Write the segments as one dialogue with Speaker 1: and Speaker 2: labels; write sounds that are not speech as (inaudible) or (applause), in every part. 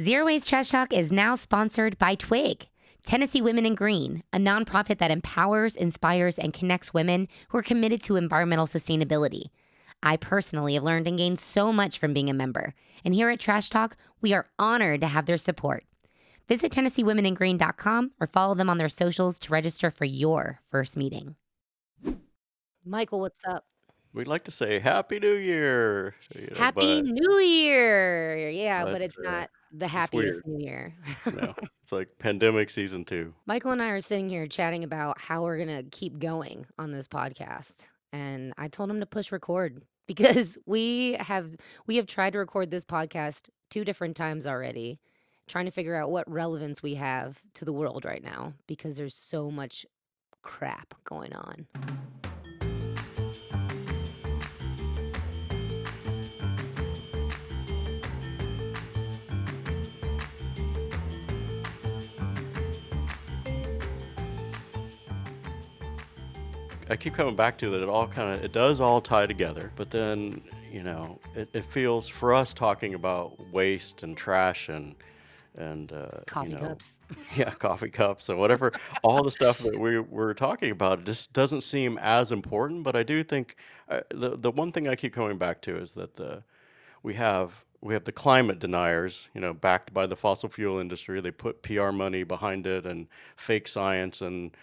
Speaker 1: Zero Waste Trash Talk is now sponsored by Twig, Tennessee Women in Green, a nonprofit that empowers, inspires, and connects women who are committed to environmental sustainability. I personally have learned and gained so much from being a member, and here at Trash Talk, we are honored to have their support. Visit TennesseeWomenInGreen.com or follow them on their socials to register for your first meeting. Michael, what's up?
Speaker 2: We'd like to say Happy New Year, you know,
Speaker 1: Happy New Year! Yeah,
Speaker 2: but
Speaker 1: but it's
Speaker 2: uh,
Speaker 1: not the happiest New Year.
Speaker 2: No, (laughs) it's like pandemic season two.
Speaker 1: Michael and I are sitting here chatting about how we're going to keep going on this podcast. And I told him to push record (laughs) because we have we have tried to record this podcast two different times already, trying to figure out what relevance we have to the world right now because there's so much crap going on.
Speaker 2: I keep coming back to that. It all kind of it does all tie together, but then you know it, it feels for us talking about waste and trash and and uh, you
Speaker 1: Coffee
Speaker 2: know
Speaker 1: cups. (laughs)
Speaker 2: yeah coffee cups and whatever all the stuff that we we're talking about it just doesn't seem as important. But I do think uh, the the one thing I keep coming back to is that the we have we have the climate deniers, you know, backed by the fossil fuel industry. They put PR money behind it and fake science and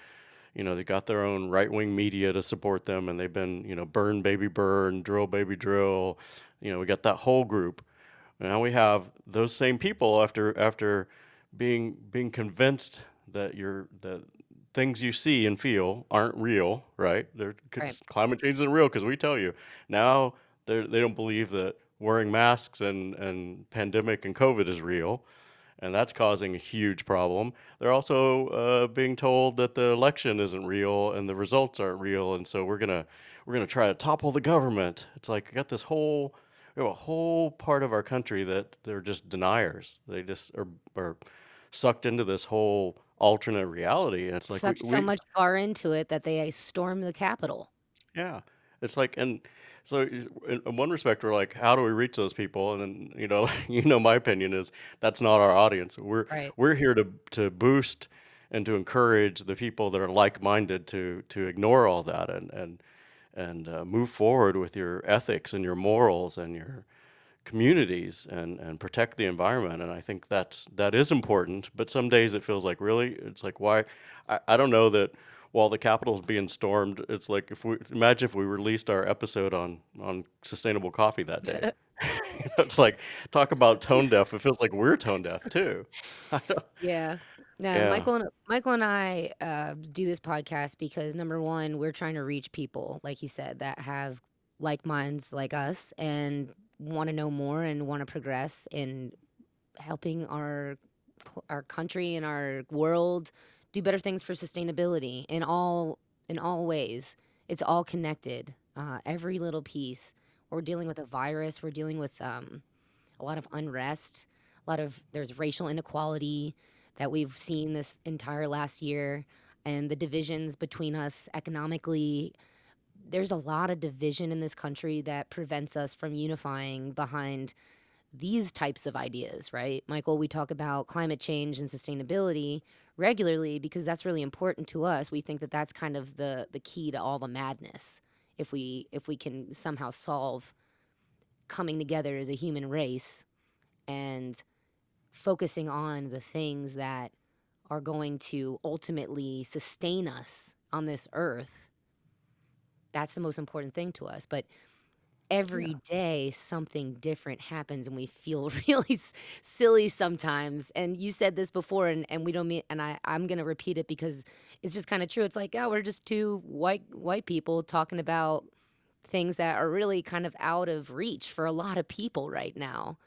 Speaker 2: you know, they got their own right wing media to support them, and they've been, you know, burn baby burn, drill baby drill. You know, we got that whole group. Now we have those same people after after being being convinced that you're that things you see and feel aren't real, right? They're,
Speaker 1: Right.
Speaker 2: climate change isn't real because we tell you. Now they they don't believe that wearing masks and and pandemic and COVID is real and that's causing a huge problem. They're also uh, being told that the election isn't real and the results aren't real, and so we're gonna we're gonna try to topple the government. It's like we got this whole we have a whole part of our country that they're just deniers. They just are are sucked into this whole alternate reality, and it's like we
Speaker 1: so
Speaker 2: we
Speaker 1: much far into it that they storm the Capitol.
Speaker 2: yeah, it's like, and so in, in one respect, we're like, how do we reach those people? And then, you know, (laughs) you know, my opinion is that's not our audience. We're
Speaker 1: Right.
Speaker 2: we're here to to boost and to encourage the people that are like-minded to to ignore all that and and and uh, move forward with your ethics and your morals and your communities and and protect the environment and i think that's that is important but some days it feels like really it's like why i, I don't know that while the capitol's being stormed it's like if we imagine if we released our episode on on sustainable coffee that day. (laughs) You know, it's like talk about tone deaf. It feels like we're tone deaf too. (laughs)
Speaker 1: Yeah. No,
Speaker 2: yeah.
Speaker 1: Michael and Michael and I uh, do this podcast because number one, we're trying to reach people, like you said, that have like minds like us and want to know more and want to progress in helping our our country and our world do better things for sustainability in all in all ways. It's all connected. Uh, every little piece. We're dealing with a virus. We're dealing with um, a lot of unrest. A lot of there's racial inequality that we've seen this entire last year, and the divisions between us economically. There's a lot of division in this country that prevents us from unifying behind these types of ideas, right? Michael, we talk about climate change and sustainability regularly because that's really important to us. We think that that's kind of the the key to all the madness. If we if we can somehow solve coming together as a human race and focusing on the things that are going to ultimately sustain us on this earth, that's the most important thing to us. But
Speaker 2: yeah.
Speaker 1: every day something different happens and we feel (laughs) really s- silly sometimes and you said this before and, and we don't mean and I, i'm going to repeat it because it's just kind of true it's like oh we're just two white white people talking about things that are really kind of out of reach for a lot of people right now.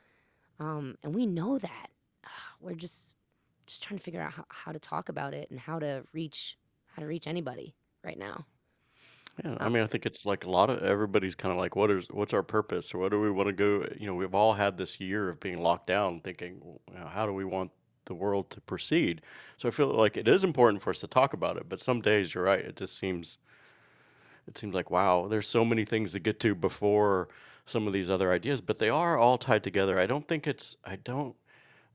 Speaker 1: Um, and we know that. (sighs) We're just just trying to figure out how, how to talk about it and how to reach how to reach anybody right now
Speaker 2: Yeah, I
Speaker 1: um,
Speaker 2: mean, I think it's like a lot of everybody's kind of like, what is what's our purpose, what do we want to go? You know, we've all had this year of being locked down, thinking, well, you know, how do we want the world to proceed? So I feel like it is important for us to talk about it, but some days you're right, it just seems it seems like wow, there's so many things to get to before some of these other ideas, but they are all tied together. I don't think it's I don't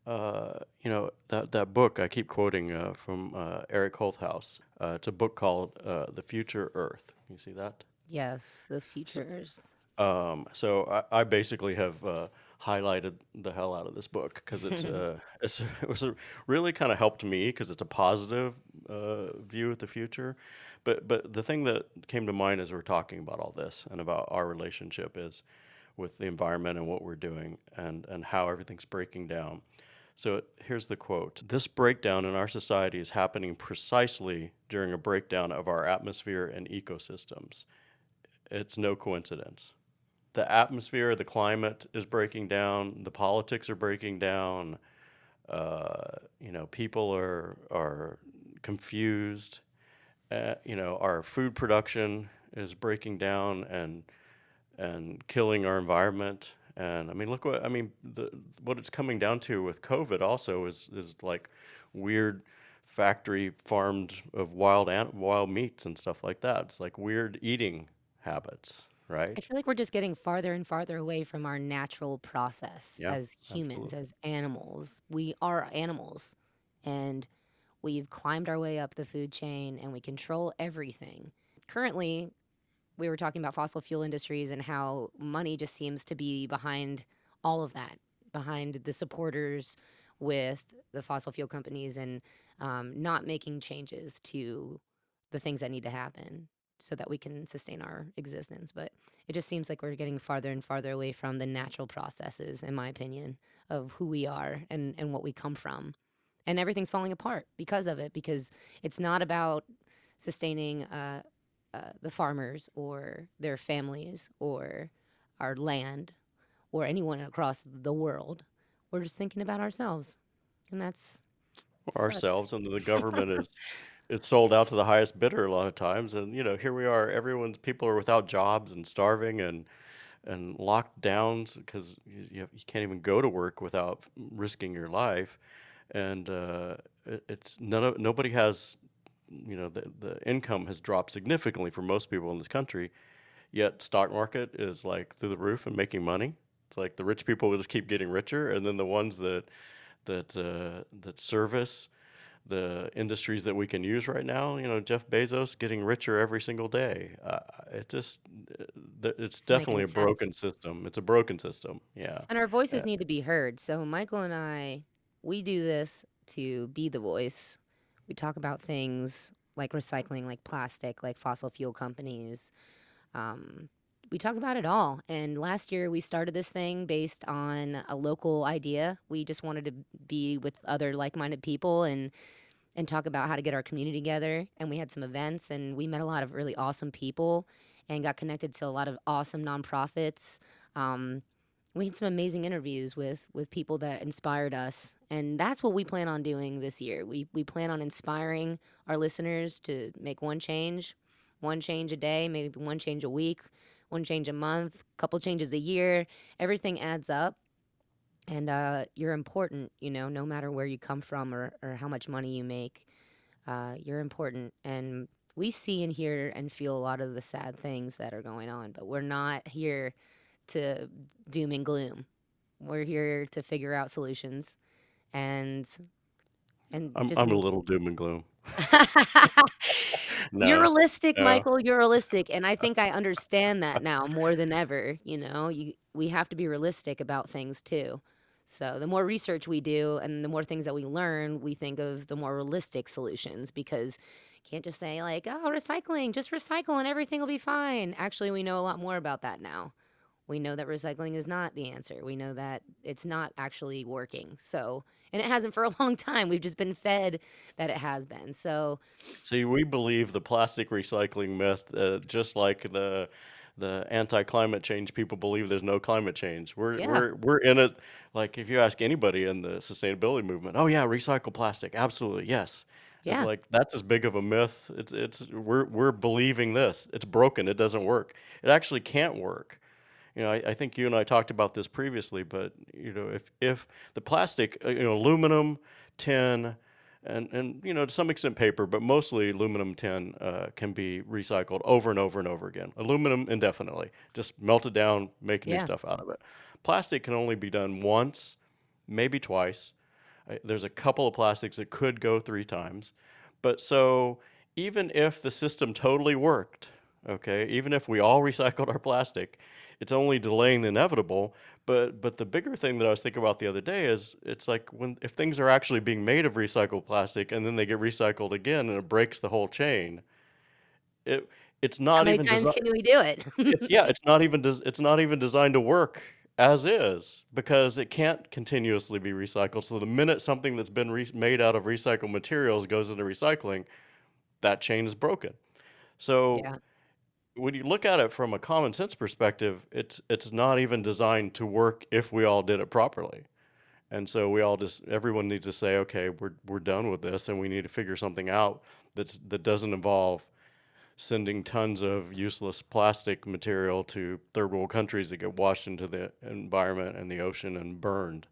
Speaker 2: uh, you know that that book I keep quoting uh, from uh, Eric Holthaus. Uh, it's a book called uh, "The Future Earth." You see that?
Speaker 1: Yes, the
Speaker 2: So,
Speaker 1: futures.
Speaker 2: um, so I, I basically have uh, highlighted the hell out of this book because it's (laughs) uh, it's (laughs) it was a, really kind of helped me because it's a positive uh, view of the future. But but the thing that came to mind as we're talking about all this and about our relationship is with the environment and what we're doing and and how everything's breaking down. So here's the quote This breakdown in our society is happening precisely during a breakdown of our atmosphere and ecosystems. It's no coincidence. The atmosphere, the climate is breaking down, the politics are breaking down, uh, you know, people are, are confused. Uh, you know, our food production is breaking down and and killing our environment. And I mean, look what I mean. The what it's coming down to with COVID also is is like weird factory farmed of wild an- wild meats and stuff like that. It's like weird eating habits, right?
Speaker 1: I feel like we're just getting farther and farther away from our natural process
Speaker 2: Yeah,
Speaker 1: as humans,
Speaker 2: absolutely.
Speaker 1: as animals. We are animals, and we've climbed our way up the food chain and we control everything. Currently, we were talking about fossil fuel industries and how money just seems to be behind all of that, behind the supporters with the fossil fuel companies and um, not making changes to the things that need to happen so that we can sustain our existence. But it just seems like we're getting farther and farther away from the natural processes, in my opinion, of who we are and, and what we come from. And everything's falling apart because of it, because it's not about sustaining uh, uh, the farmers or their families or our land or anyone across the world. We're just thinking about ourselves. And that's sucks.
Speaker 2: Ourselves and the government is (laughs) it's sold out to the highest bidder a lot of times. And you know, here we are. Everyone's people are without jobs and starving and and locked down because you, you, you can't even go to work without risking your life. And uh, it, it's none of nobody has you know the the income has dropped significantly for most people in this country. Yet stock market is like through the roof and making money. It's like the rich people will just keep getting richer, and then the ones that that uh, that service the industries that we can use right now. You know, Jeff Bezos getting richer every single day. Uh, it just uh, it's
Speaker 1: It's
Speaker 2: definitely a
Speaker 1: sense.
Speaker 2: broken system. It's a broken system. Yeah.
Speaker 1: And our voices
Speaker 2: Uh,
Speaker 1: need to be heard. So Michael and I, we do this to be the voice. We talk about things like recycling, like plastic, like fossil fuel companies. Um, we talk about it all. And last year we started this thing based on a local idea. We just wanted to be with other like-minded people and and talk about how to get our community together. And we had some events and we met a lot of really awesome people and got connected to a lot of awesome nonprofits. Um, we had some amazing interviews with with people that inspired us, and that's what we plan on doing this year. We we plan on inspiring our listeners to make one change, one change a day, maybe one change a week, one change a month, couple changes a year. Everything adds up, and uh, you're important. You know, no matter where you come from or or how much money you make, uh, you're important. And we see and hear and feel a lot of the sad things that are going on, but we're not here to doom and gloom. We're here to figure out solutions and and
Speaker 2: I'm
Speaker 1: just
Speaker 2: I'm a little doom and gloom. (laughs)
Speaker 1: You're realistic,
Speaker 2: no.
Speaker 1: Michael. You're realistic, and I think I understand that (laughs) now more than ever. You know, you we have to be realistic about things too. So the more research we do and the more things that we learn, we think of the more realistic solutions because you can't just say like, "Oh, recycling, just recycle and everything will be fine." Actually, we know a lot more about that now. We know that recycling is not the answer. We know that it's not actually working. So, and it hasn't for a (laughs) long time. We've just been fed that it has been. So,
Speaker 2: See, we believe the plastic recycling myth, uh, just like the the anti-climate change people believe there's no climate change. We're
Speaker 1: yeah,
Speaker 2: we're we're in it. Like if you ask anybody in the sustainability movement, oh yeah, recycle plastic, absolutely, yes. It's
Speaker 1: yeah,
Speaker 2: like that's as big of a myth. It's it's we're we're believing this. It's broken. It doesn't work. It actually can't work. You know, I, I think you and I talked about this previously, but you know, if if the plastic, uh, you know, aluminum, tin, and and you know to some extent paper, but mostly aluminum tin uh, can be recycled over and over and over again. Aluminum indefinitely, just melt it down, make new stuff out of it. Plastic can only be done once, maybe twice, I, there's a couple of plastics that could go three times. But so even if the system totally worked, okay, even if we all (laughs) recycled our plastic, it's only delaying the inevitable. But but the bigger thing that I was thinking about the other day is it's like when if things are actually being made of recycled plastic and then they get recycled again and it breaks the whole chain. It it's not How
Speaker 1: many
Speaker 2: even
Speaker 1: times
Speaker 2: designed.
Speaker 1: can we do it?
Speaker 2: It's (laughs) yeah, it's not even des- it's not even designed to work as is because it can't continuously be recycled. So the minute something that's been re- made out of recycled materials goes into recycling, that chain is broken. So
Speaker 1: Yeah.
Speaker 2: When you look at it from a common sense perspective, it's it's not even designed to work if we all did it properly. And so we all just everyone needs to say, okay, we're we're done with this, and we need to figure something out that's that doesn't involve sending tons of useless plastic material to third world countries that get washed into the environment and the ocean and burned.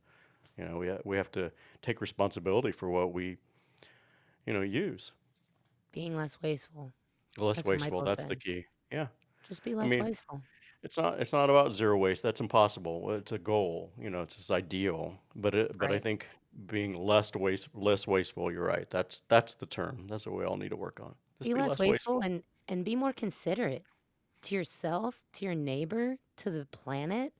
Speaker 2: You know, we ha- we have to take responsibility for what we you know use.
Speaker 1: Being less wasteful.
Speaker 2: Less
Speaker 1: That's
Speaker 2: wasteful. That's the key. Yeah.
Speaker 1: Just be
Speaker 2: I
Speaker 1: less
Speaker 2: mean,
Speaker 1: wasteful.
Speaker 2: it's not it's not about zero waste. That's impossible. It's a goal. You know, it's this ideal. But it but I
Speaker 1: Right.
Speaker 2: think being less waste less wasteful. You're right. That's that's the term. That's what we all need to work on. Just
Speaker 1: Be
Speaker 2: be
Speaker 1: less
Speaker 2: less
Speaker 1: wasteful
Speaker 2: wasteful.
Speaker 1: and and be more considerate to yourself, to your neighbor, to the planet.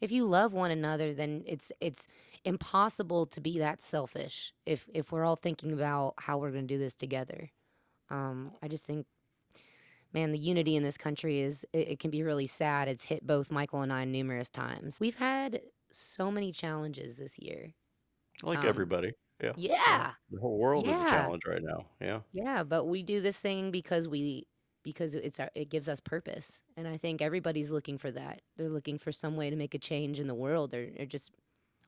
Speaker 1: If you love one another, then it's it's impossible to be that selfish if if we're all thinking about how we're going to do this together. Um, I just think, man, the unity in this country is it, it can be really sad. It's hit both Michael and I numerous times. We've had so many challenges this year.
Speaker 2: Like
Speaker 1: Um,
Speaker 2: everybody. Yeah. Yeah.
Speaker 1: yeah,
Speaker 2: The whole world is a challenge right now. Yeah.
Speaker 1: Yeah, but we do this thing because we because it's our, it gives us purpose, and I think everybody's looking for that. They're looking for some way to make a change in the world, or, or just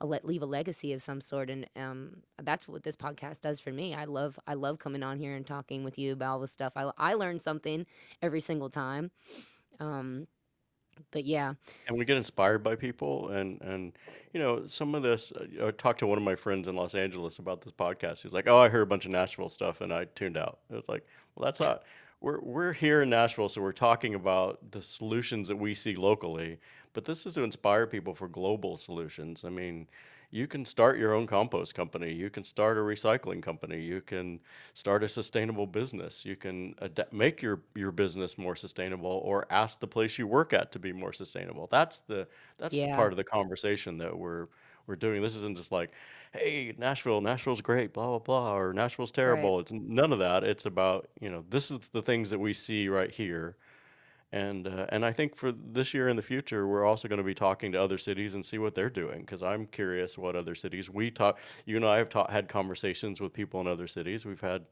Speaker 1: a let leave a legacy of some sort. And um, that's what this podcast does for me. I love I love coming on here and talking with you about all this stuff. I I learn something every single time. Um, but yeah,
Speaker 2: And we get inspired by people and and you know, some of this uh, I talked to one of my friends in Los Angeles about this podcast. He was like, "Oh, I heard a bunch of Nashville stuff and I tuned out." It was like, "Well, that's (laughs) not we're we're here in Nashville, so we're talking about the solutions that we see locally, but this is to inspire people for global solutions. I mean, you can start your own compost company, you can start a recycling company, you can start a sustainable business, you can ad- make your your business more sustainable or ask the place you work at to be more sustainable. That's the that's the part of the conversation that we're we're doing. This isn't just like, hey, Nashville, Nashville's great, blah blah blah, or Nashville's
Speaker 1: right.
Speaker 2: terrible. It's none of that. It's about you know this is the things that we see right here, and uh, and I think for this year and the future, we're also going to be talking to other cities and see what they're doing because I'm curious what other cities we talk. You and I have ta- had conversations with people in other cities. We've had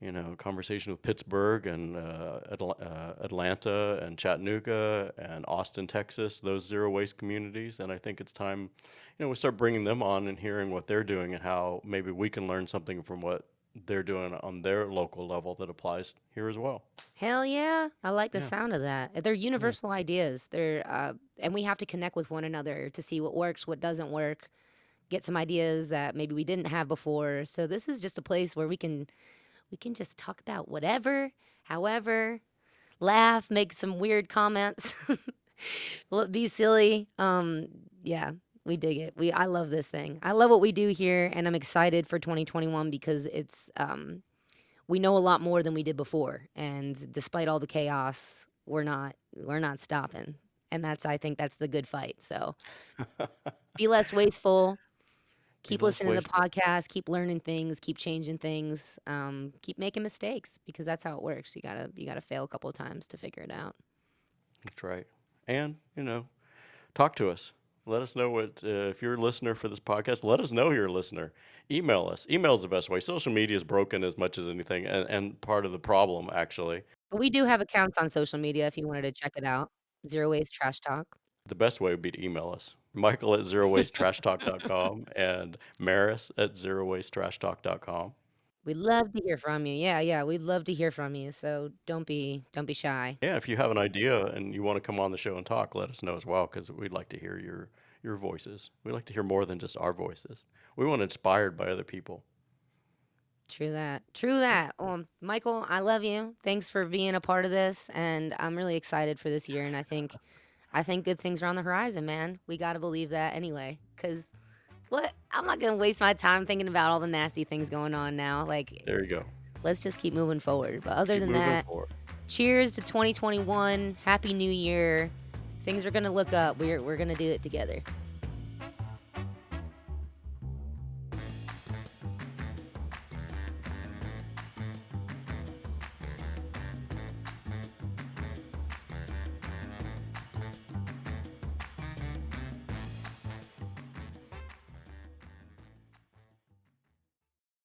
Speaker 2: you know, conversation with Pittsburgh and uh, Atl- uh, Atlanta and Chattanooga and Austin, Texas, those zero waste communities. And I think it's time, you know, we start bringing them on and hearing what they're doing and how maybe we can learn something from what they're doing on their local level that applies here as well.
Speaker 1: Hell yeah. I like the
Speaker 2: Yeah.
Speaker 1: sound of that. They're
Speaker 2: Yeah.
Speaker 1: universal ideas. They're uh and we have to connect with one another to see what works, what doesn't work, get some ideas that maybe we didn't have before. So this is just a place where we can we can just talk about whatever, however, laugh, make some weird comments, (laughs) be silly. Um yeah, we dig it. We I love this thing. I love what we do here and I'm excited for 2021 because it's um we know a lot more than we did before and despite all the chaos we're not we're not stopping and that's i think that's the good fight so (laughs) be less wasteful keep listening to the podcast keep learning things keep changing things um, keep making mistakes because that's how it works you gotta you gotta fail a couple of times to figure it out
Speaker 2: That's right. And, you know, talk to us. Let us know what, uh, if you're a listener for this podcast, let us know you're a listener. Email us. Email is the best way. Social media is broken as much as anything and, and part of the problem, actually.
Speaker 1: but we do have accounts on social media if you wanted to check it out zero waste trash talk
Speaker 2: The best way would be to email us. Michael at (laughs) zerowastetrashtalk.com and Maris at zerowastetrashtalk.com.
Speaker 1: we'd love to hear from you yeah yeah we'd love to hear from you so don't be don't be shy
Speaker 2: Yeah, if you have an idea and you want to come on the show and talk, let us know as well because we'd like to hear your your voices. We like to hear more than just our voices. We want inspired by other people.
Speaker 1: True that. True that. Um, Michael, I love you. Thanks for being a part of this, and I'm really excited for this year. And I think, I think good things are on the horizon, man. We got to believe that anyway, because what? I'm not gonna waste my time thinking about all the nasty things going on now. Like,
Speaker 2: There you go.
Speaker 1: let's just keep moving forward. But other
Speaker 2: Keep
Speaker 1: than that,
Speaker 2: forward.
Speaker 1: cheers to 2021. Happy New Year. Things are gonna look up. We're we're gonna do it together.